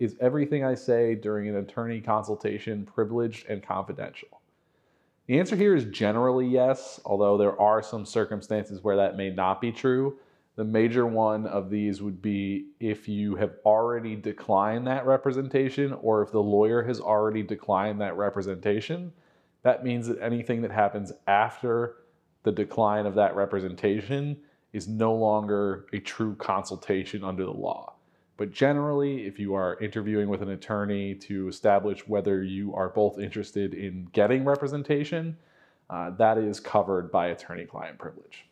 is everything I say during an attorney consultation privileged and confidential? The answer here is generally yes, although there are some circumstances where that may not be true. The major one of these would be if you have already declined that representation or if the lawyer has already declined that representation. That means that anything that happens after the decline of that representation is no longer a true consultation under the law. But generally, if you are interviewing with an attorney to establish whether you are both interested in getting representation, uh, that is covered by attorney client privilege.